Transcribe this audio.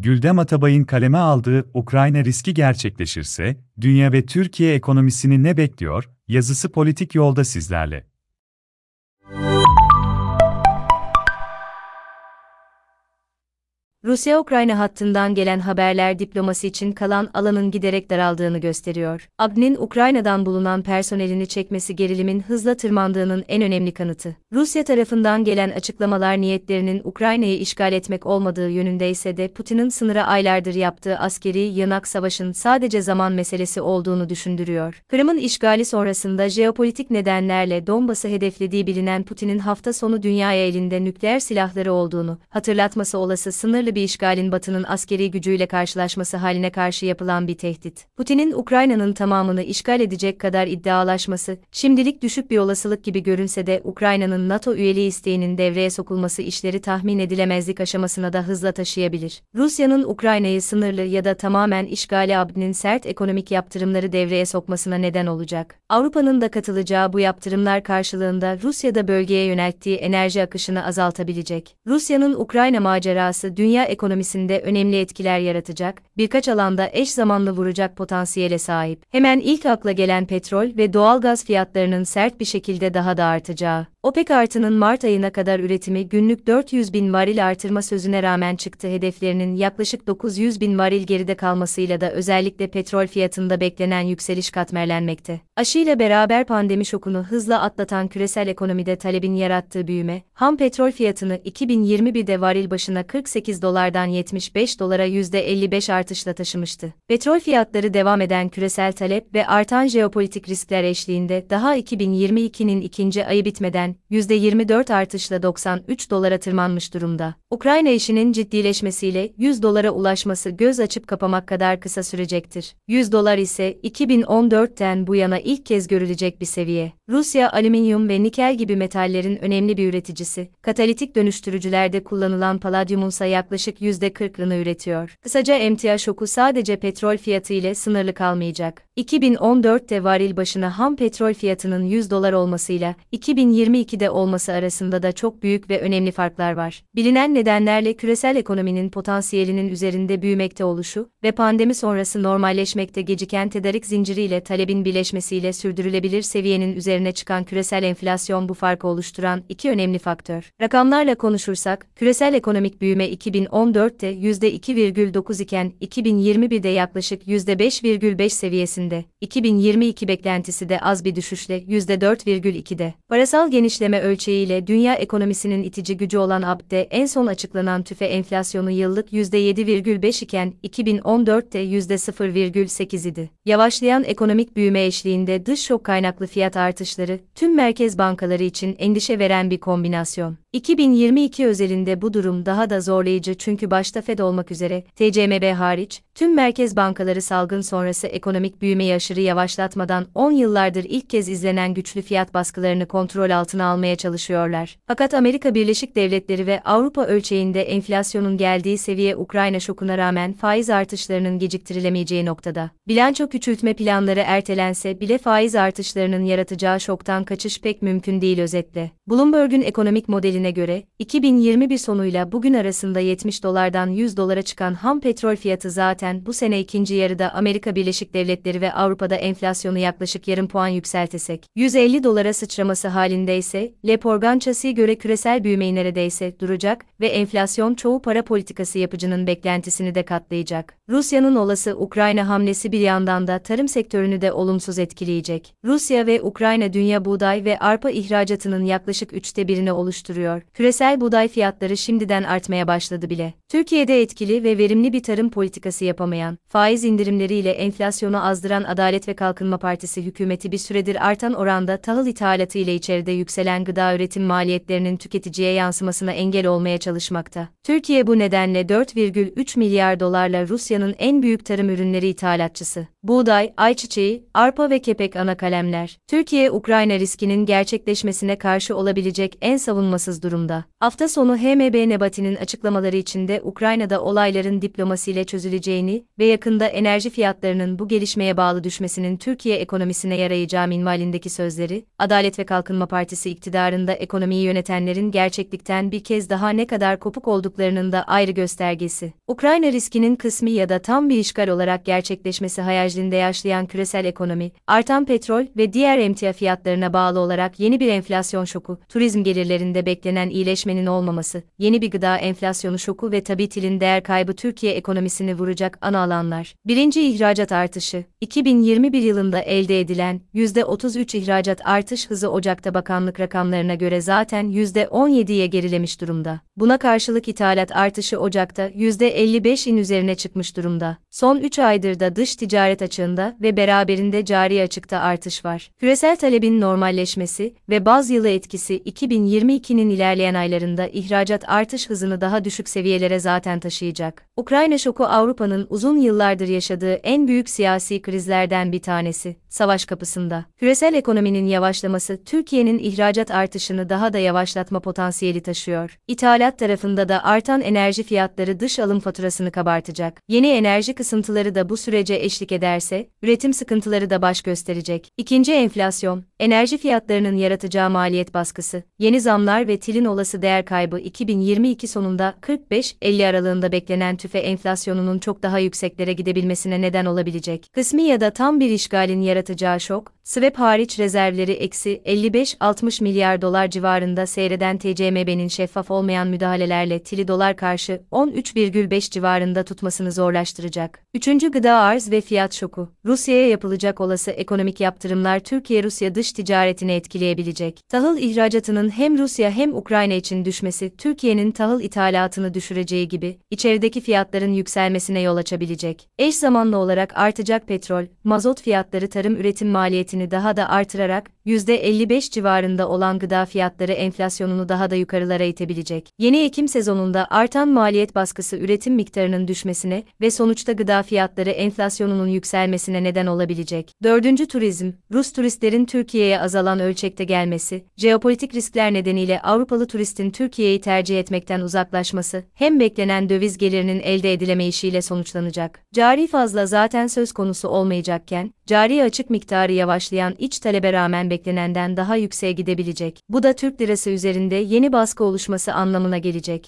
Güldem Atabay'ın kaleme aldığı Ukrayna riski gerçekleşirse, dünya ve Türkiye ekonomisini ne bekliyor? Yazısı politik yolda sizlerle. Rusya-Ukrayna hattından gelen haberler diplomasi için kalan alanın giderek daraldığını gösteriyor. ABD'nin Ukrayna'dan bulunan personelini çekmesi gerilimin hızla tırmandığının en önemli kanıtı. Rusya tarafından gelen açıklamalar niyetlerinin Ukrayna'yı işgal etmek olmadığı yönünde ise de Putin'in sınıra aylardır yaptığı askeri yanak savaşın sadece zaman meselesi olduğunu düşündürüyor. Kırım'ın işgali sonrasında jeopolitik nedenlerle Donbas'ı hedeflediği bilinen Putin'in hafta sonu dünyaya elinde nükleer silahları olduğunu hatırlatması olası sınırlı bir işgalin Batı'nın askeri gücüyle karşılaşması haline karşı yapılan bir tehdit. Putin'in Ukrayna'nın tamamını işgal edecek kadar iddialaşması, şimdilik düşük bir olasılık gibi görünse de Ukrayna'nın NATO üyeliği isteğinin devreye sokulması işleri tahmin edilemezlik aşamasına da hızla taşıyabilir. Rusya'nın Ukrayna'yı sınırlı ya da tamamen işgali abdinin sert ekonomik yaptırımları devreye sokmasına neden olacak. Avrupa'nın da katılacağı bu yaptırımlar karşılığında Rusya'da bölgeye yönelttiği enerji akışını azaltabilecek. Rusya'nın Ukrayna macerası dünya dünya ekonomisinde önemli etkiler yaratacak, birkaç alanda eş zamanlı vuracak potansiyele sahip. Hemen ilk akla gelen petrol ve doğalgaz fiyatlarının sert bir şekilde daha da artacağı. OPEC artının Mart ayına kadar üretimi günlük 400 bin varil artırma sözüne rağmen çıktı hedeflerinin yaklaşık 900 bin varil geride kalmasıyla da özellikle petrol fiyatında beklenen yükseliş katmerlenmekte. Aşıyla beraber pandemi şokunu hızla atlatan küresel ekonomide talebin yarattığı büyüme, ham petrol fiyatını 2021'de varil başına 48 dolardan 75 dolara %55 artışla taşımıştı. Petrol fiyatları devam eden küresel talep ve artan jeopolitik riskler eşliğinde daha 2022'nin ikinci ayı bitmeden %24 artışla 93 dolara tırmanmış durumda. Ukrayna işinin ciddileşmesiyle 100 dolara ulaşması göz açıp kapamak kadar kısa sürecektir. 100 dolar ise 2014'ten bu yana ilk kez görülecek bir seviye. Rusya alüminyum ve nikel gibi metallerin önemli bir üreticisi. Katalitik dönüştürücülerde kullanılan paladyumun ise yaklaşık %40'ını üretiyor. Kısaca emtia şoku sadece petrol fiyatı ile sınırlı kalmayacak. 2014'te varil başına ham petrol fiyatının 100 dolar olmasıyla 2022'de olması arasında da çok büyük ve önemli farklar var. Bilinen nedenlerle küresel ekonominin potansiyelinin üzerinde büyümekte oluşu ve pandemi sonrası normalleşmekte geciken tedarik zinciriyle talebin birleşmesiyle sürdürülebilir seviyenin üzerine çıkan küresel enflasyon bu farkı oluşturan iki önemli faktör. Rakamlarla konuşursak, küresel ekonomik büyüme 2014'te %2,9 iken 2021'de yaklaşık %5,5 seviyesinde, 2022 beklentisi de az bir düşüşle %4,2'de. Parasal genişleme ölçeğiyle dünya ekonomisinin itici gücü olan ABD'de en son açıklanan tüfe enflasyonu yıllık %7,5 iken 2014'te %0,8 idi. Yavaşlayan ekonomik büyüme eşliğinde dış şok kaynaklı fiyat artışları tüm merkez bankaları için endişe veren bir kombinasyon. 2022 özelinde bu durum daha da zorlayıcı çünkü başta Fed olmak üzere, TCMB hariç, tüm merkez bankaları salgın sonrası ekonomik büyümeyi aşırı yavaşlatmadan 10 yıllardır ilk kez izlenen güçlü fiyat baskılarını kontrol altına almaya çalışıyorlar. Fakat Amerika Birleşik Devletleri ve Avrupa ölçeğinde enflasyonun geldiği seviye Ukrayna şokuna rağmen faiz artışlarının geciktirilemeyeceği noktada. Bilanço küçültme planları ertelense bile faiz artışlarının yaratacağı şoktan kaçış pek mümkün değil özetle. Bloomberg'un ekonomik modeline göre, 2021 sonuyla bugün arasında 70 dolardan 100 dolara çıkan ham petrol fiyatı zaten bu sene ikinci yarıda Amerika Birleşik Devletleri ve Avrupa'da enflasyonu yaklaşık yarım puan yükseltesek, 150 dolara sıçraması halinde ise, Le Porganchas'a göre küresel büyümeyi neredeyse duracak ve enflasyon çoğu para politikası yapıcının beklentisini de katlayacak. Rusya'nın olası Ukrayna hamlesi bir yandan da tarım sektörünü de olumsuz etkileyecek. Rusya ve Ukrayna dünya buğday ve arpa ihracatının yaklaşık üçte birini oluşturuyor. Küresel buğday fiyatları şimdiden artmaya başladı bile. Türkiye'de etkili ve verimli bir tarım politikası yapamayan, faiz indirimleriyle enflasyonu azdıran Adalet ve Kalkınma Partisi hükümeti bir süredir artan oranda tahıl ithalatı ile içeride yükselen gıda üretim maliyetlerinin tüketiciye yansımasına engel olmaya çalışmakta. Türkiye bu nedenle 4,3 milyar dolarla Rusya'nın en büyük tarım ürünleri ithalatçısı. Buğday, ayçiçeği, arpa ve kepek ana kalemler. Türkiye Ukrayna riskinin gerçekleşmesine karşı olabilecek en savunmasız durumda. Hafta sonu HMB Nebati'nin açıklamaları içinde Ukrayna'da olayların diplomasiyle çözüleceğini ve yakında enerji fiyatlarının bu gelişmeye bağlı düşmesinin Türkiye ekonomisine yarayacağı minvalindeki sözleri, Adalet ve Kalkınma Partisi iktidarında ekonomiyi yönetenlerin gerçeklikten bir kez daha ne kadar kopuk olduklarının da ayrı göstergesi. Ukrayna riskinin kısmi ya da tam bir işgal olarak gerçekleşmesi hayalinde yaşayan küresel ekonomi, artan petrol ve diğer emtia fiyatlarına bağlı olarak yeni bir enflasyon şoku, turizm gelirlerinde beklenen iyileşmenin olmaması, yeni bir gıda enflasyonu şoku ve tabi tilin değer kaybı Türkiye ekonomisini vuracak ana alanlar. Birinci ihracat artışı, 2021 yılında elde edilen %33 ihracat artış hızı Ocak'ta bakanlık rakamlarına göre zaten %17'ye gerilemiş durumda. Buna karşılık ithalat artışı Ocak'ta %55'in üzerine çıkmış durumda. Son 3 aydır da dış ticaret açığında ve beraberinde cari açıkta artış var. Küresel talebin normalleşmesi ve baz yılı etkisi 2022'nin ilerleyen aylarında ihracat artış hızını daha düşük seviyelere zaten taşıyacak. Ukrayna şoku Avrupa'nın uzun yıllardır yaşadığı en büyük siyasi krizlerden bir tanesi, savaş kapısında. Küresel ekonominin yavaşlaması Türkiye'nin ihracat artışını daha da yavaşlatma potansiyeli taşıyor. İthalat tarafında da artan enerji fiyatları dış alım faturasını kabartacak. Yeni enerji kısıntıları da bu sürece eşlik ederse, üretim sıkıntıları da baş gösterecek. İkinci enflasyon, enerji fiyatlarının yaratacağı maliyet baskısı, yeni zamlar ve tilin olası değer kaybı 2022 sonunda 45-50 aralığında beklenen tüfe enflasyonunun çok daha yükseklere gidebilmesine neden olabilecek. Kısmi ya da tam bir işgalin yaratacağı şok, swap hariç rezervleri eksi 55-60 milyar dolar civarında seyreden TCMB'nin şeffaf olmayan müdahalelerle tili dolar karşı 13,5 civarında tutmasını zorlaştıracak. Üçüncü gıda arz ve fiyat şoku. Rusya'ya yapılacak olası ekonomik yaptırımlar Türkiye-Rusya dış ticaretini etkileyebilecek. Tahıl ihracatının hem Rusya hem Ukrayna için düşmesi Türkiye'nin tahıl ithalatını düşüreceği gibi içerideki fiyatların yükselmesine yol açabilecek. Eş zamanlı olarak artacak petrol, mazot fiyatları tarım üretim maliyetini daha da artırarak %55 civarında olan gıda fiyatları enflasyonunu daha da yukarılara itebilecek. Yeni ekim sezonunda artan maliyet baskısı üretim miktarının düşmesine ve sonuçta gıda fiyatları enflasyonunun yükselmesine neden olabilecek. Dördüncü turizm, Rus turistlerin Türkiye'ye azalan ölçekte gelmesi, jeopolitik riskler nedeniyle Avrupalı turistin Türkiye'yi tercih etmekten uzaklaşması, hem beklenen döviz gelirinin elde edilemeyişiyle sonuçlanacak. Cari fazla zaten söz konusu olmayacakken, cari açık miktarı yavaşlayan iç talebe rağmen beklenenden daha yükseğe gidebilecek. Bu da Türk lirası üzerinde yeni baskı oluşması anlamına gelecek.